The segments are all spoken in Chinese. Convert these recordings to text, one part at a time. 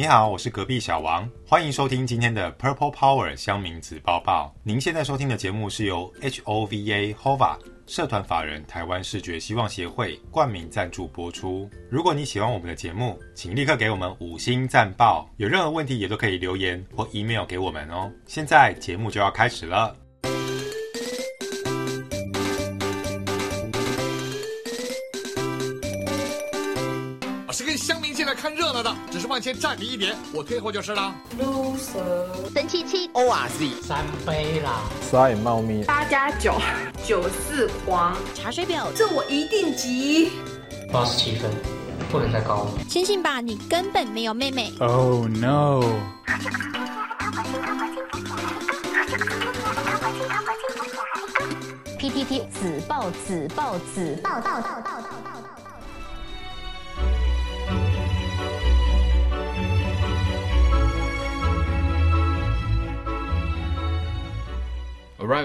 你好，我是隔壁小王，欢迎收听今天的 Purple Power 乡民子报报。您现在收听的节目是由 HOVA HOVA 社团法人台湾视觉希望协会冠名赞助播出。如果你喜欢我们的节目，请立刻给我们五星赞报。有任何问题也都可以留言或 email 给我们哦。现在节目就要开始了。只是往前站你一点，我退后就是了。loser，神七七，ORZ，三杯啦，刷眼猫咪，八加九，九四黄，查水表，这我一定急。八十七分，不能再高了。相信吧，你根本没有妹妹。Oh no。PTT 子报子报子报报报报报。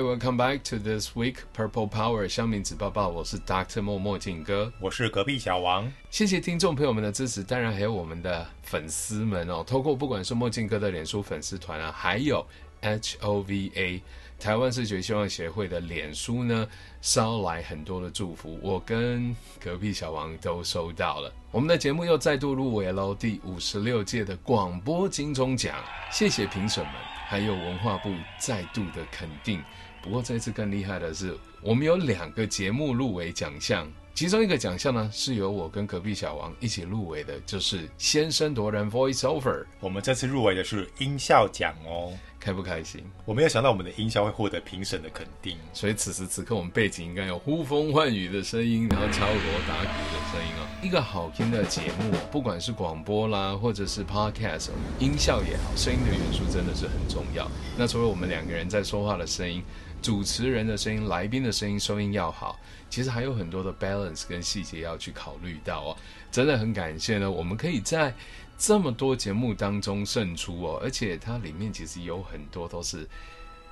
Welcome back to this week Purple Power 乡民子抱抱。我是 Doctor 镜哥，我是隔壁小王。谢谢听众朋友们的支持，当然还有我们的粉丝们哦。透过不管是墨镜哥的脸书粉丝团啊，还有 HOVA 台湾视觉希望协会的脸书呢，捎来很多的祝福，我跟隔壁小王都收到了。我们的节目又再度入围了第五十六届的广播金钟奖，谢谢评审们，还有文化部再度的肯定。不过这次更厉害的是，我们有两个节目入围奖项，其中一个奖项呢是由我跟隔壁小王一起入围的，就是先声夺人 Voice Over。我们这次入围的是音效奖哦，开不开心？我没有想到我们的音效会获得评审的肯定，所以此时此刻我们背景应该有呼风唤雨的声音，然后敲锣打鼓的声音哦。一个好听的节目，不管是广播啦，或者是 Podcast，音效也好，声音的元素真的是很重要。那除了我们两个人在说话的声音。主持人的声音、来宾的声音收音要好，其实还有很多的 balance 跟细节要去考虑到哦。真的很感谢呢，我们可以在这么多节目当中胜出哦，而且它里面其实有很多都是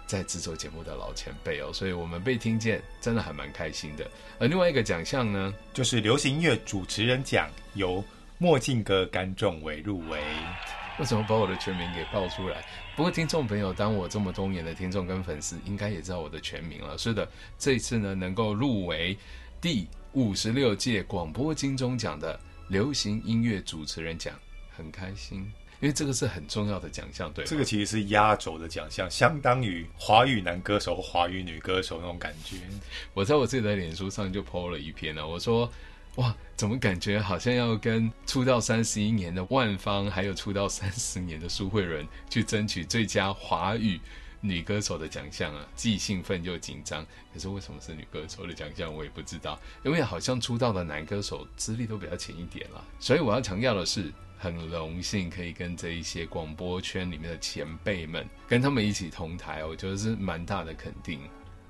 在制作节目的老前辈哦，所以我们被听见，真的还蛮开心的。而另外一个奖项呢，就是流行音乐主持人奖，由墨镜哥甘仲伟入围。为什么把我的全名给报出来？不过听众朋友，当我这么多年的听众跟粉丝，应该也知道我的全名了。是的，这一次呢，能够入围第五十六届广播金钟奖的流行音乐主持人奖，很开心，因为这个是很重要的奖项。对，这个其实是压轴的奖项，相当于华语男歌手、华语女歌手那种感觉。我在我自己的脸书上就 po 了一篇呢，我说。哇，怎么感觉好像要跟出道三十一年的万芳，还有出道三十年的苏慧伦去争取最佳华语女歌手的奖项啊？既兴奋又紧张。可是为什么是女歌手的奖项，我也不知道。因为好像出道的男歌手资历都比较浅一点了。所以我要强调的是，很荣幸可以跟这一些广播圈里面的前辈们，跟他们一起同台，我觉得是蛮大的肯定。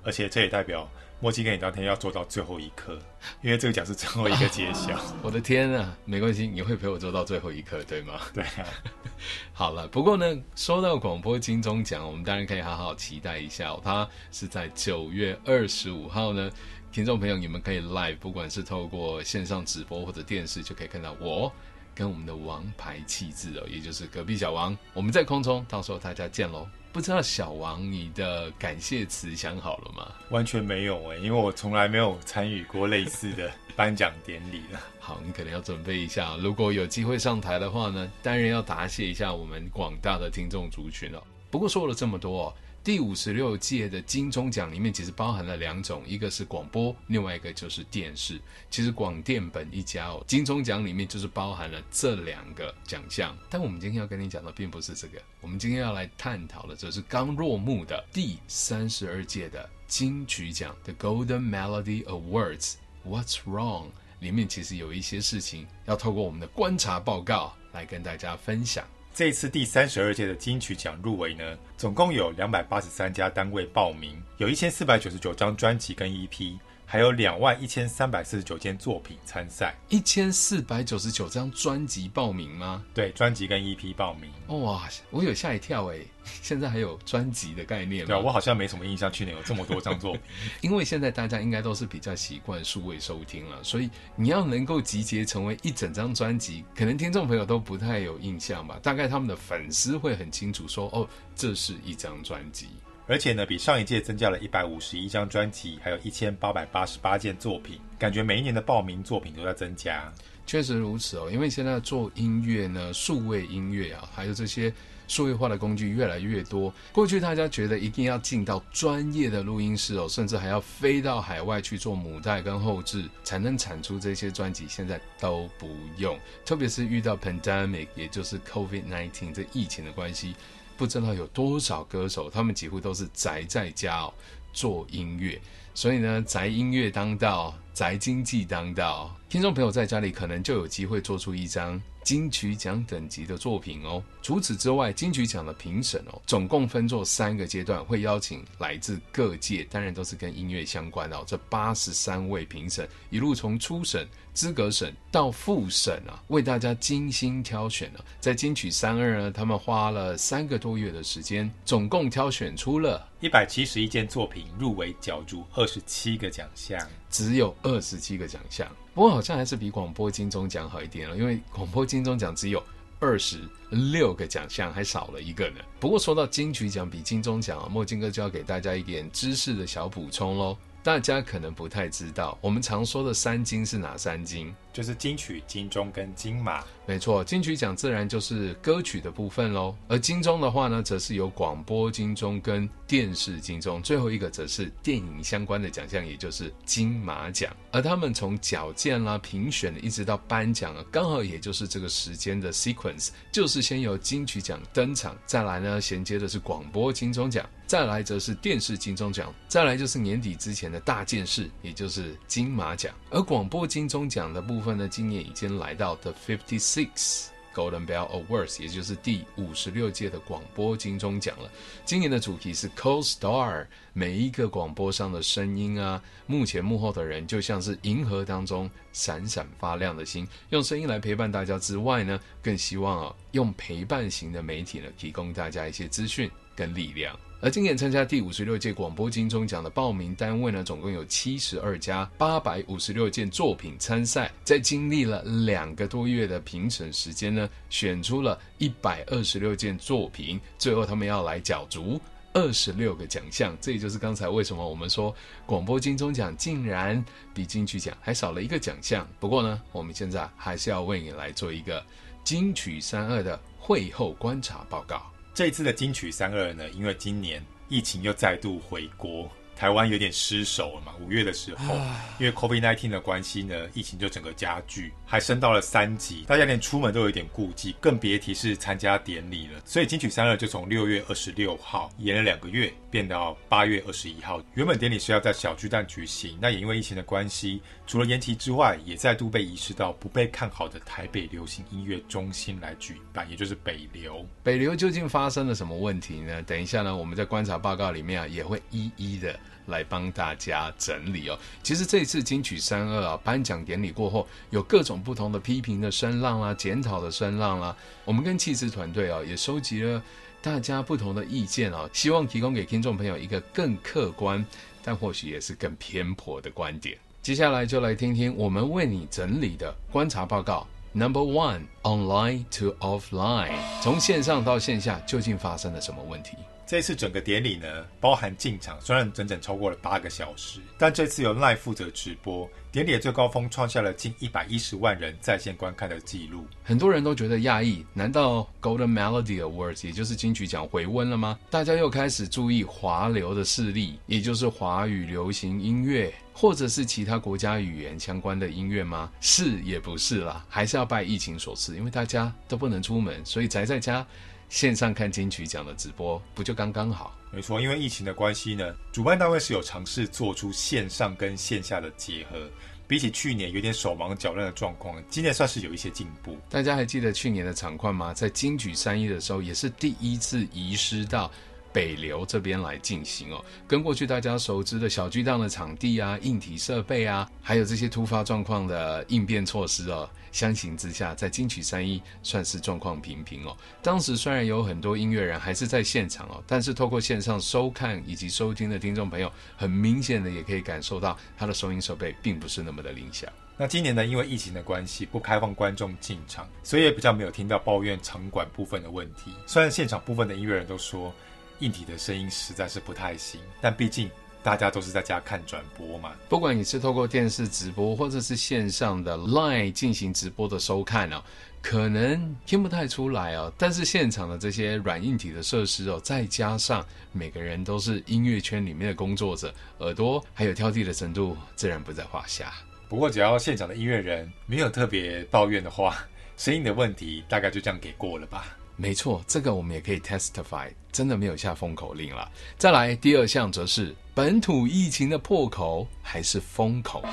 而且这也代表墨镜哥你当天要做到最后一刻，因为这个奖是最后一个揭晓。我的天啊，没关系，你会陪我做到最后一刻，对吗？对啊。好了，不过呢，说到广播金钟奖，我们当然可以好好期待一下哦。它是在九月二十五号呢，听众朋友你们可以 live，不管是透过线上直播或者电视，就可以看到我跟我们的王牌气质哦，也就是隔壁小王，我们在空中，到时候大家见喽。不知道小王，你的感谢词想好了吗？完全没有哎，因为我从来没有参与过类似的颁奖典礼了。好，你可能要准备一下，如果有机会上台的话呢，当然要答谢一下我们广大的听众族群了。不过说了这么多。第五十六届的金钟奖里面，其实包含了两种，一个是广播，另外一个就是电视。其实广电本一家哦，金钟奖里面就是包含了这两个奖项。但我们今天要跟你讲的并不是这个，我们今天要来探讨的就是刚落幕的第三十二届的金曲奖 The Golden Melody Awards。What's wrong？里面其实有一些事情要透过我们的观察报告来跟大家分享。这一次第三十二届的金曲奖入围呢，总共有两百八十三家单位报名，有一千四百九十九张专辑跟 EP，还有两万一千三百四十九件作品参赛，一千四百九十九张专辑报名吗？对，专辑跟 EP 报名。哇，我有吓一跳哎！现在还有专辑的概念吗？对，我好像没什么印象，去年有这么多张作品。因为现在大家应该都是比较习惯数位收听了，所以你要能够集结成为一整张专辑，可能听众朋友都不太有印象吧。大概他们的粉丝会很清楚说，哦，这是一张专辑。而且呢，比上一届增加了一百五十一张专辑，还有一千八百八十八件作品，感觉每一年的报名作品都在增加。确实如此哦，因为现在做音乐呢，数位音乐啊，还有这些数位化的工具越来越多。过去大家觉得一定要进到专业的录音室哦，甚至还要飞到海外去做母带跟后制，才能产出这些专辑。现在都不用，特别是遇到 pandemic，也就是 COVID-19 这疫情的关系。不知道有多少歌手，他们几乎都是宅在家哦，做音乐。所以呢，宅音乐当道，宅经济当道。听众朋友在家里可能就有机会做出一张金曲奖等级的作品哦。除此之外，金曲奖的评审哦，总共分作三个阶段，会邀请来自各界，当然都是跟音乐相关的哦。这八十三位评审，一路从初审。资格审到复审啊，为大家精心挑选了。在金曲三二呢，他们花了三个多月的时间，总共挑选出了一百七十一件作品，入围角逐二十七个奖项，只有二十七个奖项。不过好像还是比广播金钟奖好一点了，因为广播金钟奖只有二十六个奖项，还少了一个呢。不过说到金曲奖比金钟奖啊，墨镜哥就要给大家一点知识的小补充喽。大家可能不太知道，我们常说的三金是哪三金？就是金曲、金钟跟金马。没错，金曲奖自然就是歌曲的部分喽，而金钟的话呢，则是有广播金钟跟电视金钟，最后一个则是电影相关的奖项，也就是金马奖。而他们从缴件啦、评选一直到颁奖啊，刚好也就是这个时间的 sequence，就是先由金曲奖登场，再来呢衔接的是广播金钟奖，再来则是电视金钟奖，再来就是年底之前的大件事，也就是金马奖。而广播金钟奖的部分。呢，今年已经来到 The Fifty Six Golden Bell Awards，也就是第五十六届的广播金钟奖了。今年的主题是 Co-Star，每一个广播上的声音啊，幕前幕后的人就像是银河当中闪闪发亮的星，用声音来陪伴大家之外呢，更希望啊，用陪伴型的媒体呢，提供大家一些资讯跟力量。而今年参加第五十六届广播金钟奖的报名单位呢，总共有七十二家，八百五十六件作品参赛，在经历了两个多月的评审时间呢，选出了一百二十六件作品，最后他们要来角逐二十六个奖项。这也就是刚才为什么我们说广播金钟奖竟然比金曲奖还少了一个奖项。不过呢，我们现在还是要为你来做一个金曲三二的会后观察报告。这一次的金曲三二呢，因为今年疫情又再度回国。台湾有点失守了嘛？五月的时候，因为 COVID-19 的关系呢，疫情就整个加剧，还升到了三级，大家连出门都有点顾忌，更别提是参加典礼了。所以金曲三二就从六月二十六号延了两个月，变到八月二十一号。原本典礼是要在小巨蛋举行，那也因为疫情的关系，除了延期之外，也再度被移师到不被看好的台北流行音乐中心来举办，也就是北流。北流究竟发生了什么问题呢？等一下呢，我们在观察报告里面啊，也会一一的。来帮大家整理哦。其实这次金曲三二啊，颁奖典礼过后，有各种不同的批评的声浪啦、检讨的声浪啦。我们跟气质团队啊，也收集了大家不同的意见啊，希望提供给听众朋友一个更客观，但或许也是更偏颇的观点。接下来就来听听我们为你整理的观察报告。Number one，online to offline，从线上到线下，究竟发生了什么问题？这次整个典礼呢，包含进场，虽然整整超过了八个小时，但这次由 LINE 负责直播，典礼的最高峰创下了近一百一十万人在线观看的记录。很多人都觉得讶异，难道 Golden Melody Awards 也就是金曲奖回温了吗？大家又开始注意华流的势力，也就是华语流行音乐，或者是其他国家语言相关的音乐吗？是也不是啦，还是要拜疫情所赐，因为大家都不能出门，所以宅在家。线上看金曲奖的直播不就刚刚好？没错，因为疫情的关系呢，主办单位是有尝试做出线上跟线下的结合。比起去年有点手忙脚乱的状况，今年算是有一些进步。大家还记得去年的场况吗？在金曲三一的时候，也是第一次遗失到北流这边来进行哦。跟过去大家熟知的小巨蛋的场地啊、硬体设备啊，还有这些突发状况的应变措施哦，相形之下，在金曲三一算是状况平平哦。当时虽然有很多音乐人还是在现场哦，但是透过线上收看以及收听的听众朋友，很明显的也可以感受到他的收音设备并不是那么的理想。那今年呢，因为疫情的关系，不开放观众进场，所以也比较没有听到抱怨场馆部分的问题。虽然现场部分的音乐人都说硬体的声音实在是不太行，但毕竟大家都是在家看转播嘛。不管你是透过电视直播，或者是线上的 Line 进行直播的收看哦，可能听不太出来哦。但是现场的这些软硬体的设施哦，再加上每个人都是音乐圈里面的工作者，耳朵还有挑剔的程度，自然不在话下。不过，只要现场的音乐人没有特别抱怨的话，声音的问题大概就这样给过了吧。没错，这个我们也可以 testify，真的没有下封口令了。再来，第二项则是本土疫情的破口还是封口？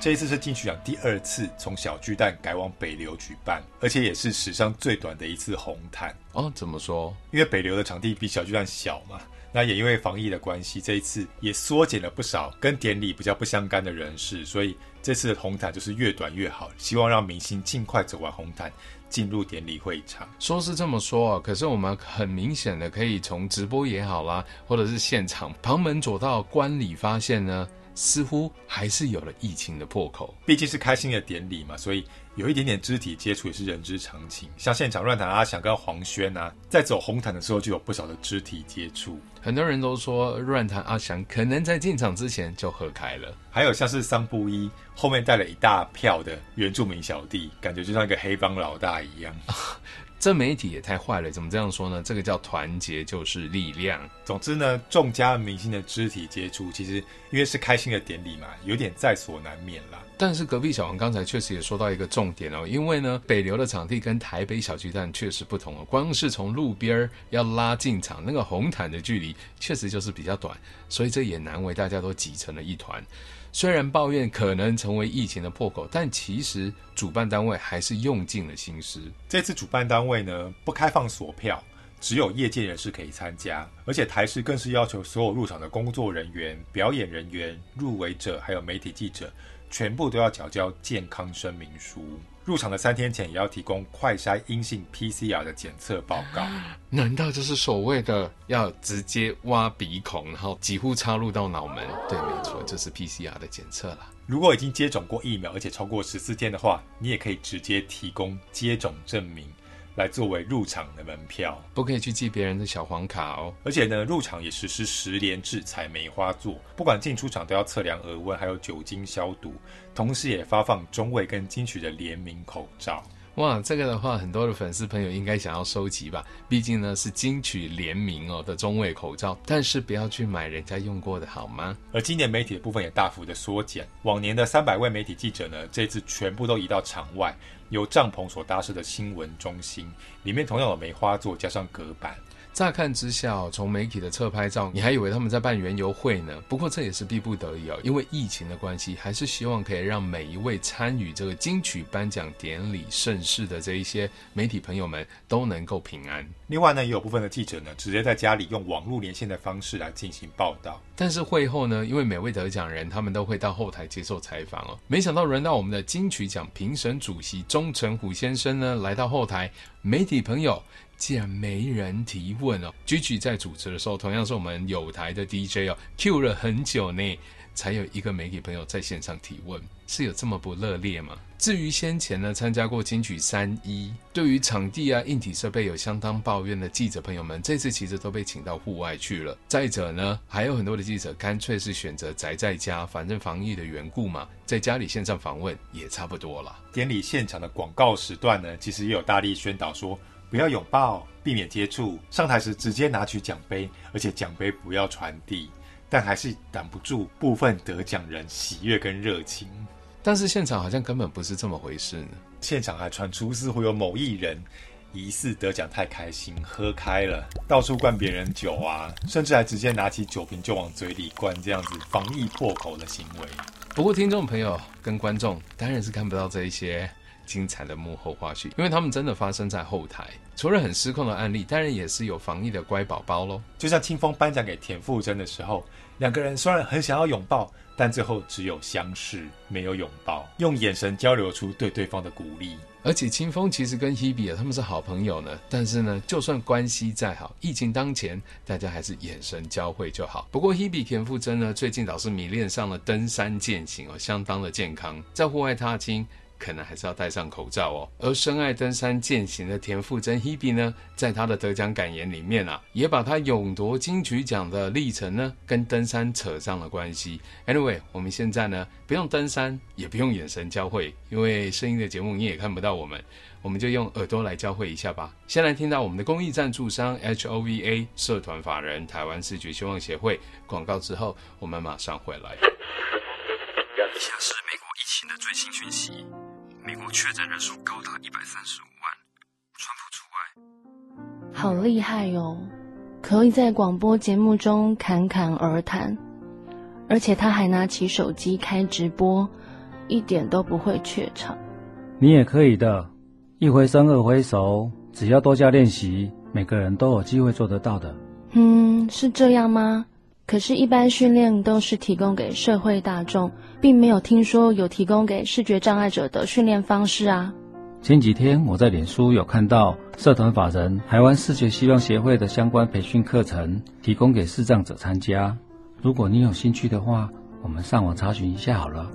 这一次是金曲奖第二次从小巨蛋改往北流举办，而且也是史上最短的一次红毯。哦，怎么说？因为北流的场地比小巨蛋小嘛。那也因为防疫的关系，这一次也缩减了不少跟典礼比较不相干的人士，所以这次的红毯就是越短越好，希望让明星尽快走完红毯，进入典礼会场。说是这么说啊，可是我们很明显的可以从直播也好啦，或者是现场旁门左道观礼发现呢，似乎还是有了疫情的破口。毕竟是开心的典礼嘛，所以。有一点点肢体接触也是人之常情，像现场乱谈阿翔跟黄轩啊，在走红毯的时候就有不少的肢体接触。很多人都说乱弹阿翔可能在进场之前就喝开了。还有像是桑布一后面带了一大票的原住民小弟，感觉就像一个黑帮老大一样。这媒体也太坏了，怎么这样说呢？这个叫团结就是力量。总之呢，众家明星的肢体接触，其实因为是开心的典礼嘛，有点在所难免啦。但是隔壁小王刚才确实也说到一个重点哦，因为呢，北流的场地跟台北小巨蛋确实不同哦，光是从路边要拉进场，那个红毯的距离确实就是比较短，所以这也难为大家都挤成了一团。虽然抱怨可能成为疫情的破口，但其实主办单位还是用尽了心思。这次主办单位呢，不开放索票，只有业界人士可以参加，而且台视更是要求所有入场的工作人员、表演人员、入围者还有媒体记者，全部都要缴交健康声明书。入场的三天前也要提供快筛阴性 PCR 的检测报告。难道就是所谓的要直接挖鼻孔，然后几乎插入到脑门？对，没错，这、就是 PCR 的检测啦。如果已经接种过疫苗，而且超过十四天的话，你也可以直接提供接种证明。来作为入场的门票，不可以去寄别人的小黄卡哦。而且呢，入场也实施十连制采梅花座，不管进出场都要测量额温，还有酒精消毒，同时也发放中卫跟金曲的联名口罩。哇，这个的话，很多的粉丝朋友应该想要收集吧？毕竟呢是金曲联名哦的中卫口罩，但是不要去买人家用过的好吗？而今年媒体的部分也大幅的缩减，往年的三百位媒体记者呢，这次全部都移到场外，由帐篷所搭设的新闻中心，里面同样有梅花座加上隔板。乍看之下，从媒体的侧拍照，你还以为他们在办园游会呢。不过这也是逼不得已哦，因为疫情的关系，还是希望可以让每一位参与这个金曲颁奖典礼盛事的这一些媒体朋友们都能够平安。另外呢，也有部分的记者呢，直接在家里用网络连线的方式来进行报道。但是会后呢，因为每位得奖人他们都会到后台接受采访哦。没想到轮到我们的金曲奖评审主席钟成虎先生呢，来到后台，媒体朋友。竟然没人提问哦，Gigi 在主持的时候，同样是我们有台的 DJ 哦，Q 了很久呢，才有一个媒体朋友在线上提问，是有这么不热烈吗？至于先前呢参加过金曲三一，对于场地啊硬体设备有相当抱怨的记者朋友们，这次其实都被请到户外去了。再者呢，还有很多的记者干脆是选择宅在家，反正防疫的缘故嘛，在家里线上访问也差不多了。典礼现场的广告时段呢，其实也有大力宣导说。不要拥抱，避免接触。上台时直接拿取奖杯，而且奖杯不要传递。但还是挡不住部分得奖人喜悦跟热情。但是现场好像根本不是这么回事呢。现场还传出似乎有某艺人疑似得奖太开心，喝开了，到处灌别人酒啊，甚至还直接拿起酒瓶就往嘴里灌，这样子防疫破口的行为。不过听众朋友跟观众当然是看不到这一些。精彩的幕后花絮，因为他们真的发生在后台。除了很失控的案例，当然也是有防疫的乖宝宝喽。就像清风颁奖给田馥甄的时候，两个人虽然很想要拥抱，但最后只有相视，没有拥抱，用眼神交流出对对方的鼓励。而且清风其实跟 Hebe 啊，他们是好朋友呢。但是呢，就算关系再好，疫情当前，大家还是眼神交汇就好。不过 Hebe 田馥甄呢，最近倒是迷恋上了登山健行哦，相当的健康，在户外踏青。可能还是要戴上口罩哦。而深爱登山健行的田馥甄 Hebe 呢，在他的得奖感言里面啊，也把他勇夺金曲奖的历程呢，跟登山扯上了关系。Anyway，我们现在呢，不用登山，也不用眼神交汇，因为声音的节目你也看不到我们，我们就用耳朵来交汇一下吧。先来听到我们的公益赞助商 HOVA 社团法人台湾视觉希望协会广告之后，我们马上回来。以下是美国疫情的最新讯息。美国确诊人数高达一百三十五万，川普除外。好厉害哟，可以在广播节目中侃侃而谈，而且他还拿起手机开直播，一点都不会怯场。你也可以的，一回生二回熟，只要多加练习，每个人都有机会做得到的。嗯，是这样吗？可是，一般训练都是提供给社会大众，并没有听说有提供给视觉障碍者的训练方式啊。前几天我在脸书有看到社团法人台湾视觉希望协会的相关培训课程，提供给视障者参加。如果你有兴趣的话，我们上网查询一下好了。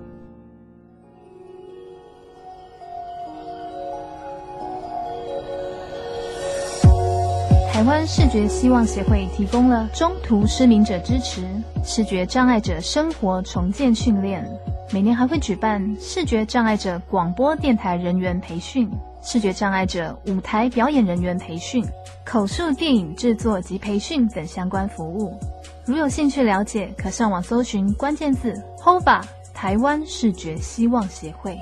台湾视觉希望协会提供了中途失明者支持、视觉障碍者生活重建训练，每年还会举办视觉障碍者广播电台人员培训、视觉障碍者舞台表演人员培训、口述电影制作及培训等相关服务。如有兴趣了解，可上网搜寻关键字 “HOVA 台湾视觉希望协会”。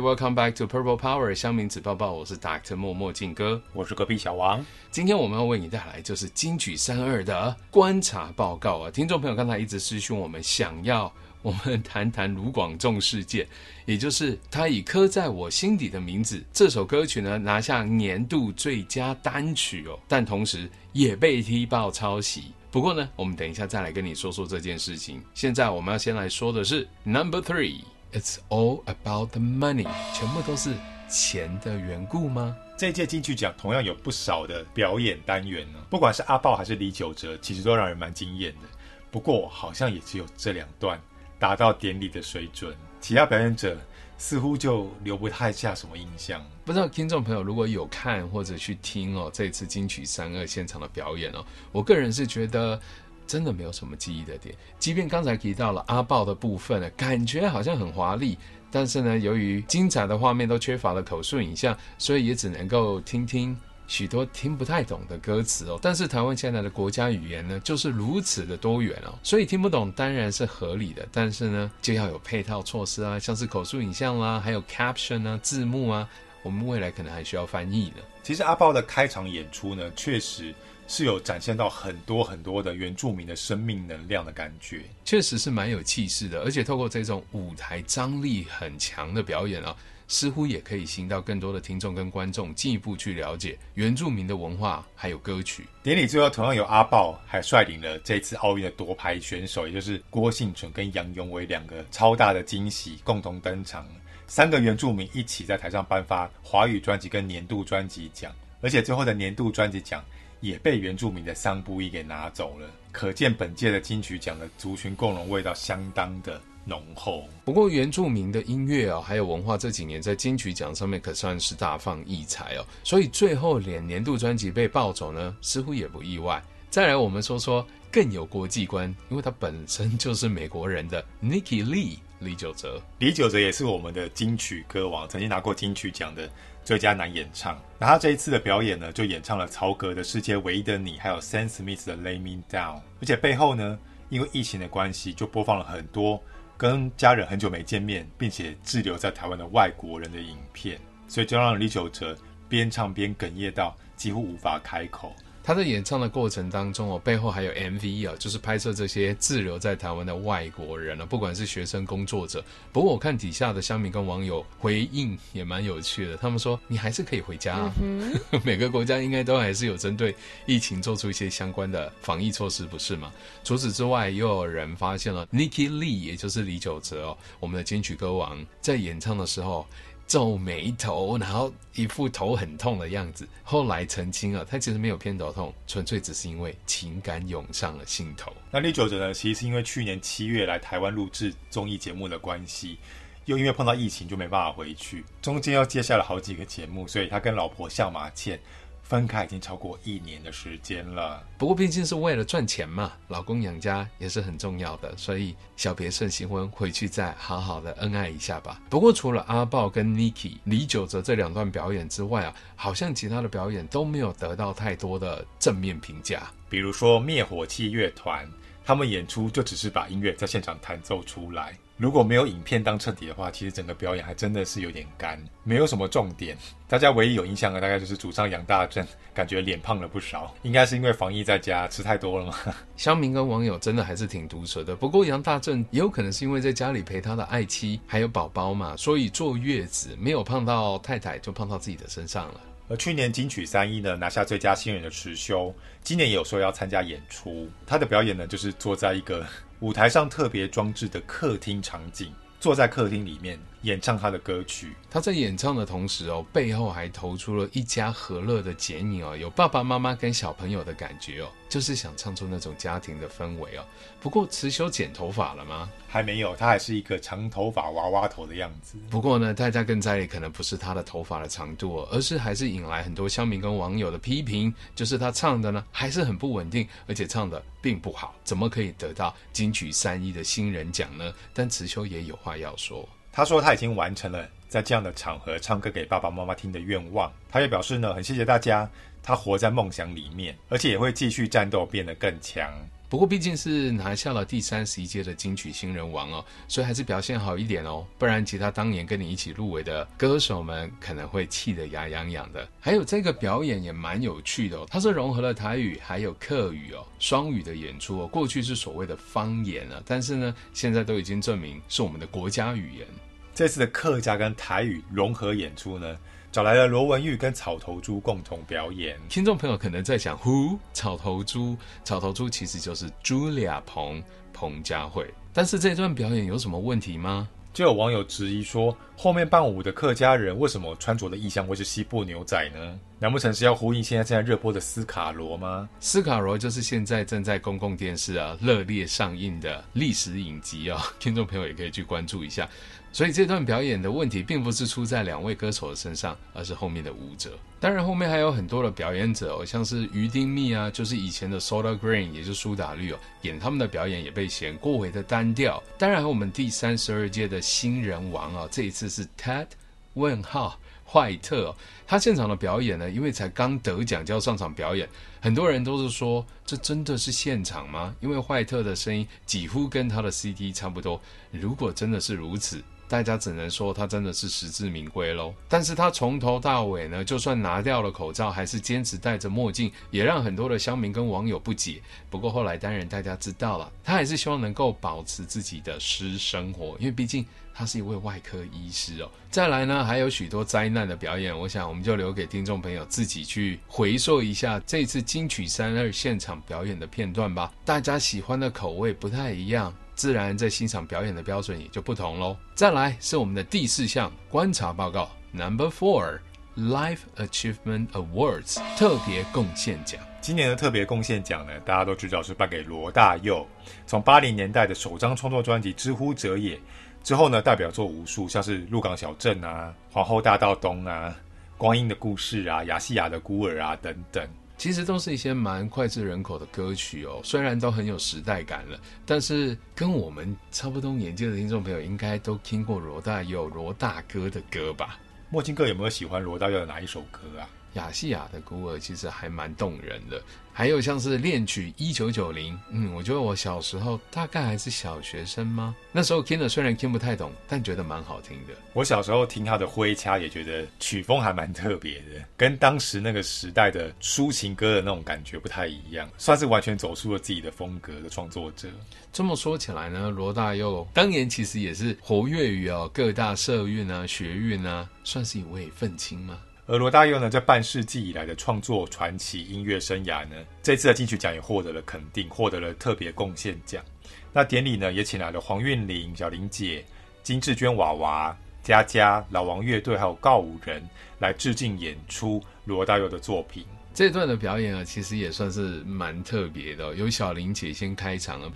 Welcome back to Purple Power 香名子报报，我是 Doctor 默默静哥，我是隔壁小王。今天我们要为你带来就是金曲三二的观察报告啊！听众朋友刚才一直私讯我们，想要我们谈谈卢广仲事件，也就是他以刻在我心底的名字这首歌曲呢拿下年度最佳单曲哦，但同时也被踢爆抄袭。不过呢，我们等一下再来跟你说说这件事情。现在我们要先来说的是 Number Three。It's all about the money，全部都是钱的缘故吗？这一届金曲奖同样有不少的表演单元呢，不管是阿豹还是李玖哲，其实都让人蛮惊艳的。不过好像也只有这两段达到典礼的水准，其他表演者似乎就留不太下什么印象。不知道听众朋友如果有看或者去听哦，这次金曲三二现场的表演哦，我个人是觉得。真的没有什么记忆的点，即便刚才提到了阿豹的部分呢，感觉好像很华丽，但是呢，由于精彩的画面都缺乏了口述影像，所以也只能够听听许多听不太懂的歌词哦。但是台湾现在的国家语言呢，就是如此的多元哦，所以听不懂当然是合理的，但是呢，就要有配套措施啊，像是口述影像啦，还有 caption 啊，字幕啊，我们未来可能还需要翻译呢。其实阿豹的开场演出呢，确实。是有展现到很多很多的原住民的生命能量的感觉，确实是蛮有气势的。而且透过这种舞台张力很强的表演啊，似乎也可以吸引到更多的听众跟观众进一步去了解原住民的文化还有歌曲。典礼最后同样由阿豹还率领了这次奥运的夺牌选手，也就是郭幸存跟杨永伟两个超大的惊喜共同登场，三个原住民一起在台上颁发华语专辑跟年度专辑奖，而且最后的年度专辑奖。也被原住民的桑布伊给拿走了，可见本届的金曲奖的族群共融味道相当的浓厚。不过原住民的音乐、哦，还有文化这几年在金曲奖上面可算是大放异彩哦，所以最后连年度专辑被抱走呢，似乎也不意外。再来，我们说说更有国际观，因为他本身就是美国人的 Nikki Lee 李玖哲，李玖哲也是我们的金曲歌王，曾经拿过金曲奖的。最佳男演唱，那他这一次的表演呢，就演唱了曹格的《世界唯一的你》，还有 Sam Smith 的《Lay Me Down》，而且背后呢，因为疫情的关系，就播放了很多跟家人很久没见面，并且滞留在台湾的外国人的影片，所以就让李玖哲边唱边哽咽到几乎无法开口。他在演唱的过程当中哦，背后还有 MV 啊，就是拍摄这些滞留在台湾的外国人了，不管是学生、工作者。不过我看底下的乡民跟网友回应也蛮有趣的，他们说你还是可以回家啊，嗯、每个国家应该都还是有针对疫情做出一些相关的防疫措施，不是吗？除此之外，又有人发现了 Nicky Lee，也就是李玖哲哦，我们的金曲歌王，在演唱的时候。皱眉头，然后一副头很痛的样子。后来澄清了，他其实没有偏头痛，纯粹只是因为情感涌上了心头。那李久哲呢？其实是因为去年七月来台湾录制综艺节目的关系，又因为碰到疫情就没办法回去，中间又接下了好几个节目，所以他跟老婆向马倩。分开已经超过一年的时间了，不过毕竟是为了赚钱嘛，老公养家也是很重要的，所以小别胜新婚，回去再好好的恩爱一下吧。不过除了阿豹跟 Niki 李玖哲这两段表演之外啊，好像其他的表演都没有得到太多的正面评价。比如说灭火器乐团，他们演出就只是把音乐在现场弹奏出来。如果没有影片当衬底的话，其实整个表演还真的是有点干，没有什么重点。大家唯一有印象的大概就是主唱杨大正，感觉脸胖了不少，应该是因为防疫在家吃太多了嘛。乡民跟网友真的还是挺毒舌的。不过杨大正也有可能是因为在家里陪他的爱妻还有宝宝嘛，所以坐月子没有胖到太太，就胖到自己的身上了。而去年金曲三一呢，拿下最佳新人的持修，今年也有说要参加演出。他的表演呢，就是坐在一个。舞台上特别装置的客厅场景，坐在客厅里面演唱他的歌曲。他在演唱的同时哦，背后还投出了一家和乐的剪影哦，有爸爸妈妈跟小朋友的感觉哦，就是想唱出那种家庭的氛围哦。不过慈修剪头发了吗？还没有，他还是一个长头发娃娃头的样子。不过呢，大家更在意可能不是他的头发的长度哦，而是还是引来很多乡民跟网友的批评，就是他唱的呢还是很不稳定，而且唱的并不好，怎么可以得到金曲三一的新人奖呢？但慈修也有话要说，他说他已经完成了在这样的场合唱歌给爸爸妈妈听的愿望，他也表示呢很谢谢大家，他活在梦想里面，而且也会继续战斗，变得更强。不过毕竟是拿下了第三十一届的金曲新人王哦，所以还是表现好一点哦，不然其他当年跟你一起入围的歌手们可能会气得牙痒痒的。还有这个表演也蛮有趣的哦，它是融合了台语还有客语哦，双语的演出哦。过去是所谓的方言啊，但是呢，现在都已经证明是我们的国家语言。这次的客家跟台语融合演出呢，找来了罗文玉跟草头猪共同表演。听众朋友可能在想，Who？草头猪？草头猪其实就是 Julia 彭彭佳慧。但是这段表演有什么问题吗？就有网友质疑说，后面伴舞的客家人为什么穿着的意象会是西部牛仔呢？难不成是要呼应现在正在热播的斯卡罗吗？斯卡罗就是现在正在公共电视啊热烈上映的历史影集啊，听众朋友也可以去关注一下。所以这段表演的问题并不是出在两位歌手的身上，而是后面的舞者。当然，后面还有很多的表演者哦，像是于丁密啊，就是以前的 Soda Green，也就是苏打绿哦，演他们的表演也被嫌过为的单调。当然，我们第三十二届的新人王啊，这一次是 Ted 问号坏特哦，他现场的表演呢，因为才刚得奖就要上场表演，很多人都是说这真的是现场吗？因为坏特的声音几乎跟他的 CD 差不多。如果真的是如此，大家只能说他真的是实至名归喽。但是他从头到尾呢，就算拿掉了口罩，还是坚持戴着墨镜，也让很多的乡民跟网友不解。不过后来当然大家知道了，他还是希望能够保持自己的私生活，因为毕竟他是一位外科医师哦。再来呢，还有许多灾难的表演，我想我们就留给听众朋友自己去回溯一下这次金曲三二现场表演的片段吧。大家喜欢的口味不太一样。自然在欣赏表演的标准也就不同喽。再来是我们的第四项观察报告，Number Four，Life Achievement Awards 特别贡献奖。今年的特别贡献奖呢，大家都知道是颁给罗大佑。从八零年代的首张创作专辑《之乎者也》之后呢，代表作无数，像是《鹿港小镇》啊，《皇后大道东》啊，《光阴的故事》啊，《亚细亚的孤儿》啊等等。其实都是一些蛮脍炙人口的歌曲哦，虽然都很有时代感了，但是跟我们差不多年纪的听众朋友应该都听过罗大佑罗大哥的歌吧？墨镜哥有没有喜欢罗大佑的哪一首歌啊？亚细亚的孤儿其实还蛮动人的。还有像是恋曲一九九零，嗯，我觉得我小时候大概还是小学生吗？那时候听的虽然听不太懂，但觉得蛮好听的。我小时候听他的灰掐，也觉得曲风还蛮特别的，跟当时那个时代的抒情歌的那种感觉不太一样，算是完全走出了自己的风格的创作者。这么说起来呢，罗大佑当年其实也是活跃于哦各大社运啊、学运啊，算是一位愤青吗？而罗大佑呢，在半世纪以来的创作传奇音乐生涯呢，这次的金曲奖也获得了肯定，获得了特别贡献奖。那典礼呢，也请来了黄韵玲、小玲姐、金志娟、娃娃、佳佳、老王乐队，还有告五人来致敬演出罗大佑的作品。这段的表演啊，其实也算是蛮特别的，由小玲姐先开场了。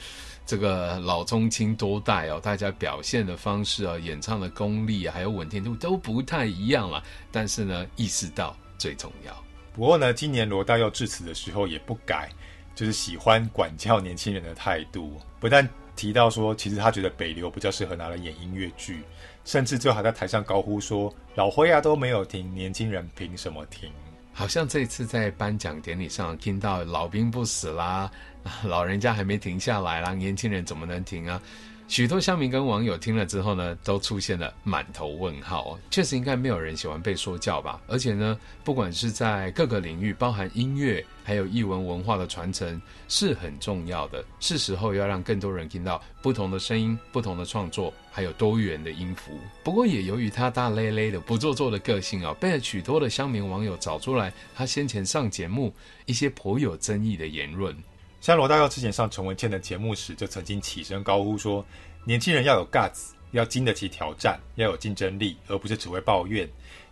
这个老中青多代哦，大家表现的方式啊，演唱的功力啊，还有稳定度都不太一样了。但是呢，意识到最重要。不过呢，今年罗大佑致辞的时候也不改，就是喜欢管教年轻人的态度。不但提到说，其实他觉得北流比较适合拿来演音乐剧，甚至最后还在台上高呼说：“老灰啊都没有停，年轻人凭什么停？”好像这次在颁奖典礼上听到“老兵不死啦”。老人家还没停下来啦，年轻人怎么能停啊？许多乡民跟网友听了之后呢，都出现了满头问号。确实应该没有人喜欢被说教吧？而且呢，不管是在各个领域，包含音乐，还有艺文文化的传承，是很重要的。是时候要让更多人听到不同的声音、不同的创作，还有多元的音符。不过也由于他大咧咧的、不做作的个性啊，被了许多的乡民网友找出来，他先前上节目一些颇有争议的言论。像罗大佑之前上陈文茜的节目时，就曾经起身高呼说：“年轻人要有 guts，要经得起挑战，要有竞争力，而不是只会抱怨。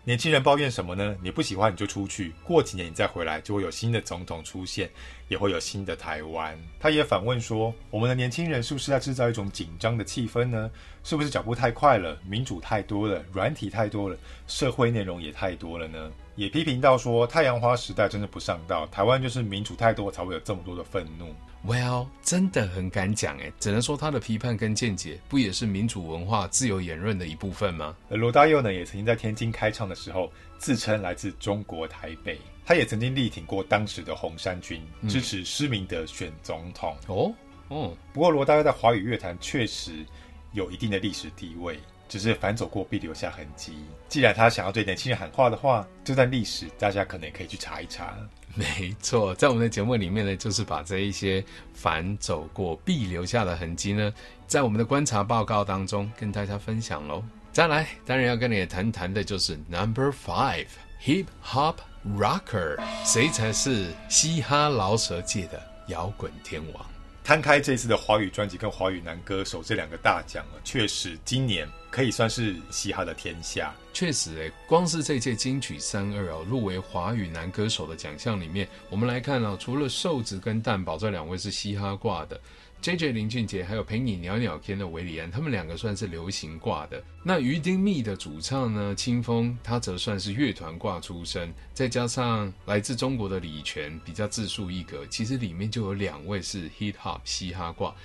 年轻人抱怨什么呢？你不喜欢你就出去，过几年你再回来，就会有新的总统出现，也会有新的台湾。”他也反问说：“我们的年轻人是不是在制造一种紧张的气氛呢？是不是脚步太快了，民主太多了，软体太多了，社会内容也太多了呢？”也批评到说，太阳花时代真的不上道，台湾就是民主太多，才会有这么多的愤怒。Well，真的很敢讲诶，只能说他的批判跟见解，不也是民主文化、自由言论的一部分吗？而罗大佑呢，也曾经在天津开唱的时候，自称来自中国台北。他也曾经力挺过当时的红衫军，支持施明德选总统。哦哦，不过罗大佑在华语乐坛确实有一定的历史地位。只是反走过必留下痕迹。既然他想要对年轻人喊话的话，这段历史大家可能也可以去查一查。没错，在我们的节目里面呢，就是把这一些凡走过必留下的痕迹呢，在我们的观察报告当中跟大家分享喽。再来，当然要跟你谈谈的就是 Number Five Hip Hop Rocker，谁才是嘻哈饶舌界的摇滚天王？摊开这次的华语专辑跟华语男歌手这两个大奖啊，确实今年可以算是嘻哈的天下。确实，诶，光是这届金曲三二哦，入围华语男歌手的奖项里面，我们来看哦，除了瘦子跟蛋宝这两位是嘻哈挂的。J J 林俊杰还有陪你鸟鸟天的韦礼安，他们两个算是流行挂的。那鱼丁糸的主唱呢，清风，他则算是乐团挂出身。再加上来自中国的李泉，比较自树一格。其实里面就有两位是 hip hop 嘻哈挂，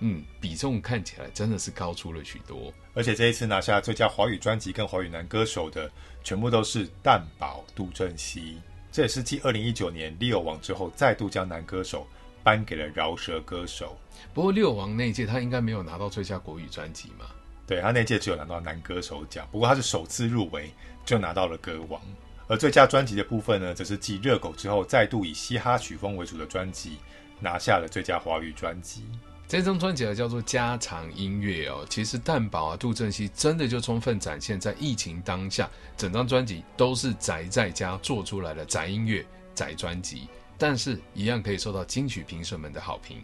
嗯，比重看起来真的是高出了许多。而且这一次拿下最佳华语专辑跟华语男歌手的，全部都是蛋堡杜振熙。这也是继二零一九年 Leo 王之后，再度将男歌手颁给了饶舌歌手。不过六王那一届他应该没有拿到最佳国语专辑嘛？对，他那届只有拿到男歌手奖，不过他是首次入围就拿到了歌王。而最佳专辑的部分呢，则是继热狗之后再度以嘻哈曲风为主的专辑拿下了最佳华语专辑。这张专辑叫做家常音乐哦，其实蛋堡啊、杜振熙真的就充分展现在疫情当下，整张专辑都是宅在家做出来的宅音乐、宅专辑，但是一样可以受到金曲评审们的好评。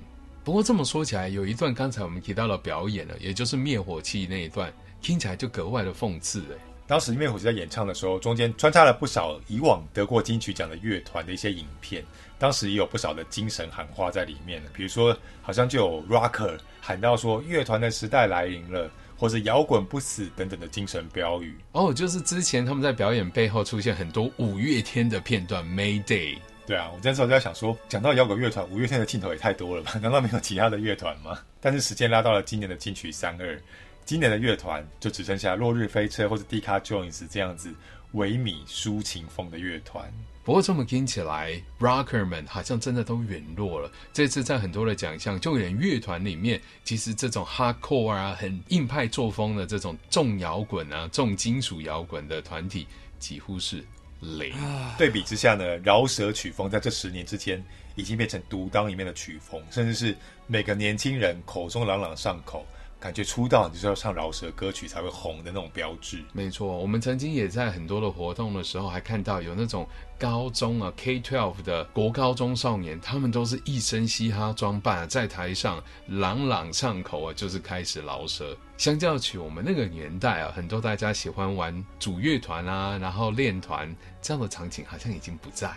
不过这么说起来，有一段刚才我们提到了表演了，也就是灭火器那一段，听起来就格外的讽刺哎。当时灭火器在演唱的时候，中间穿插了不少以往得过金曲奖的乐团的一些影片，当时也有不少的精神喊话在里面，比如说好像就有 Rocker 喊到说乐团的时代来临了，或是摇滚不死等等的精神标语。哦，就是之前他们在表演背后出现很多五月天的片段，Mayday。对啊，我这时候就在想说，讲到摇滚乐团，五月天的镜头也太多了吧？难道没有其他的乐团吗？但是时间拉到了今年的金曲三二，今年的乐团就只剩下落日飞车或者 Deca Joins 这样子萎靡抒情风的乐团。不过这么听起来，Rocker 们好像真的都陨落了。这次在很多的奖项，就连乐团里面，其实这种 Hardcore 啊，很硬派作风的这种重摇滚啊、重金属摇滚的团体，几乎是零。对比之下呢，饶舌曲风在这十年之间，已经变成独当一面的曲风，甚至是每个年轻人口中朗朗上口。感觉出道就是要唱饶舌歌曲才会红的那种标志。没错，我们曾经也在很多的活动的时候，还看到有那种高中啊 K-12 的国高中少年，他们都是一身嘻哈装扮，在台上朗朗上口啊，就是开始饶舌。相较起我们那个年代啊，很多大家喜欢玩主乐团啊，然后练团这样的场景，好像已经不在。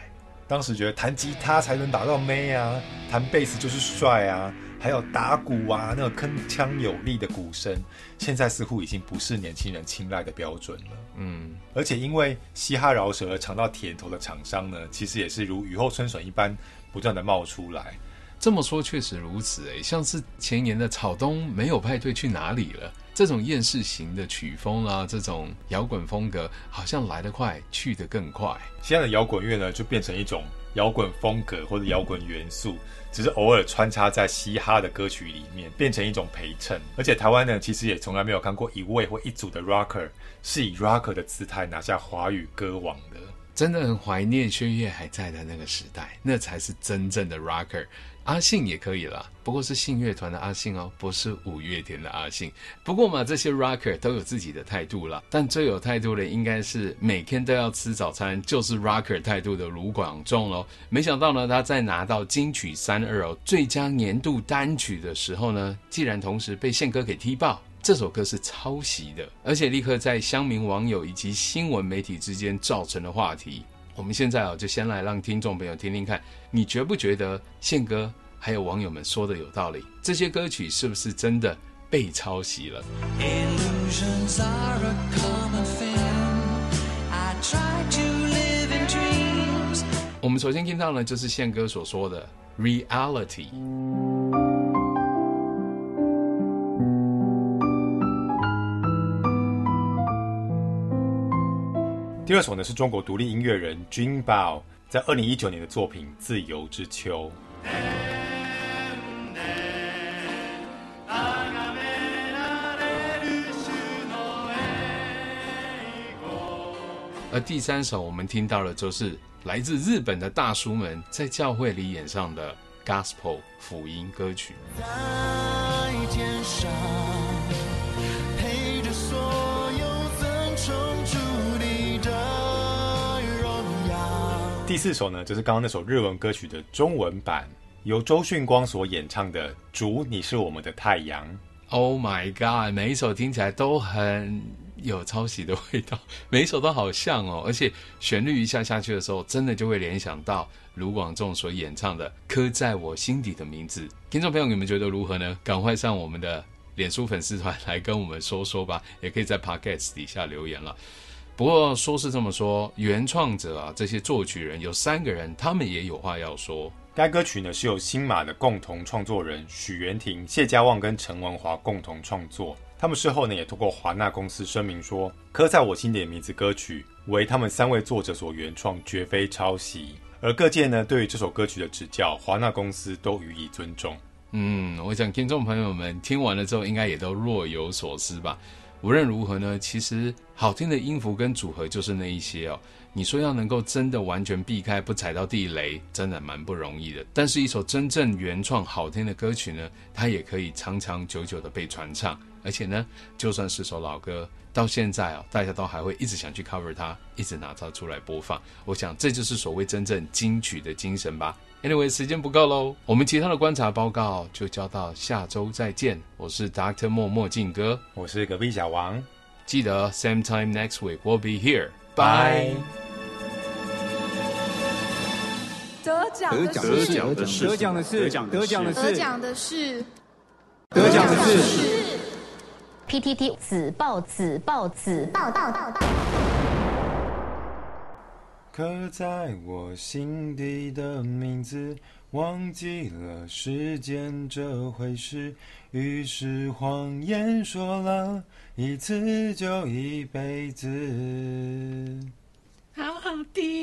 当时觉得弹吉他才能打到妹啊，弹贝斯就是帅啊。还有打鼓啊，那个铿锵有力的鼓声，现在似乎已经不是年轻人青睐的标准了。嗯，而且因为嘻哈饶舌而尝到甜头的厂商呢，其实也是如雨后春笋一般不断的冒出来。这么说确实如此诶，像是前年的草东没有派对去哪里了？这种厌世型的曲风啊，这种摇滚风格，好像来得快，去得更快。现在的摇滚乐呢，就变成一种摇滚风格或者摇滚元素。只是偶尔穿插在嘻哈的歌曲里面，变成一种陪衬。而且台湾呢，其实也从来没有看过一位或一组的 rocker 是以 rocker 的姿态拿下华语歌王的。真的很怀念薛岳还在的那个时代，那才是真正的 rocker。阿信也可以啦，不过是信乐团的阿信哦，不是五月天的阿信。不过嘛，这些 rocker 都有自己的态度啦，但最有态度的应该是每天都要吃早餐就是 rocker 态度的卢广仲喽。没想到呢，他在拿到金曲三二哦最佳年度单曲的时候呢，竟然同时被宪哥给踢爆，这首歌是抄袭的，而且立刻在乡民网友以及新闻媒体之间造成了话题。我们现在啊，就先来让听众朋友听听看，你觉不觉得宪哥还有网友们说的有道理？这些歌曲是不是真的被抄袭了？我们首先听到呢，就是宪哥所说的 reality。第二首呢，是中国独立音乐人 Jun Bao 在二零一九年的作品《自由之秋》。而第三首我们听到的，就是来自日本的大叔们在教会里演唱的 Gospel 福音歌曲。第四首呢，就是刚刚那首日文歌曲的中文版，由周迅光所演唱的《主，你是我们的太阳》。Oh my god！每一首听起来都很有抄袭的味道，每一首都好像哦，而且旋律一下下去的时候，真的就会联想到卢广仲所演唱的《刻在我心底的名字》。听众朋友，你们觉得如何呢？赶快上我们的脸书粉丝团来跟我们说说吧，也可以在 Podcast 底下留言了。不过说是这么说，原创者啊，这些作曲人有三个人，他们也有话要说。该歌曲呢是由新马的共同创作人许元廷、谢家旺跟陈文华共同创作。他们事后呢也通过华纳公司声明说，《刻在我心底的名字》歌曲为他们三位作者所原创，绝非抄袭。而各界呢对于这首歌曲的指教，华纳公司都予以尊重。嗯，我想听众朋友们听完了之后，应该也都若有所思吧。无论如何呢，其实好听的音符跟组合就是那一些哦。你说要能够真的完全避开不踩到地雷，真的蛮不容易的。但是，一首真正原创好听的歌曲呢，它也可以长长久久的被传唱。而且呢，就算是首老歌，到现在哦，大家都还会一直想去 cover 它，一直拿它出来播放。我想这就是所谓真正金曲的精神吧。Anyway，时间不够喽，我们其他的观察报告就交到下周再见。我是 Dr. 莫墨镜哥，我是隔壁小王。记得 same time next week we'll be here。Bye。得奖的是得奖的是得奖的是得奖的是得奖的是得奖的是 PTT 子报子报子报报报道。刻在我心底的名字，忘记了时间这回事，于是谎言说了一次就一辈子。好好的。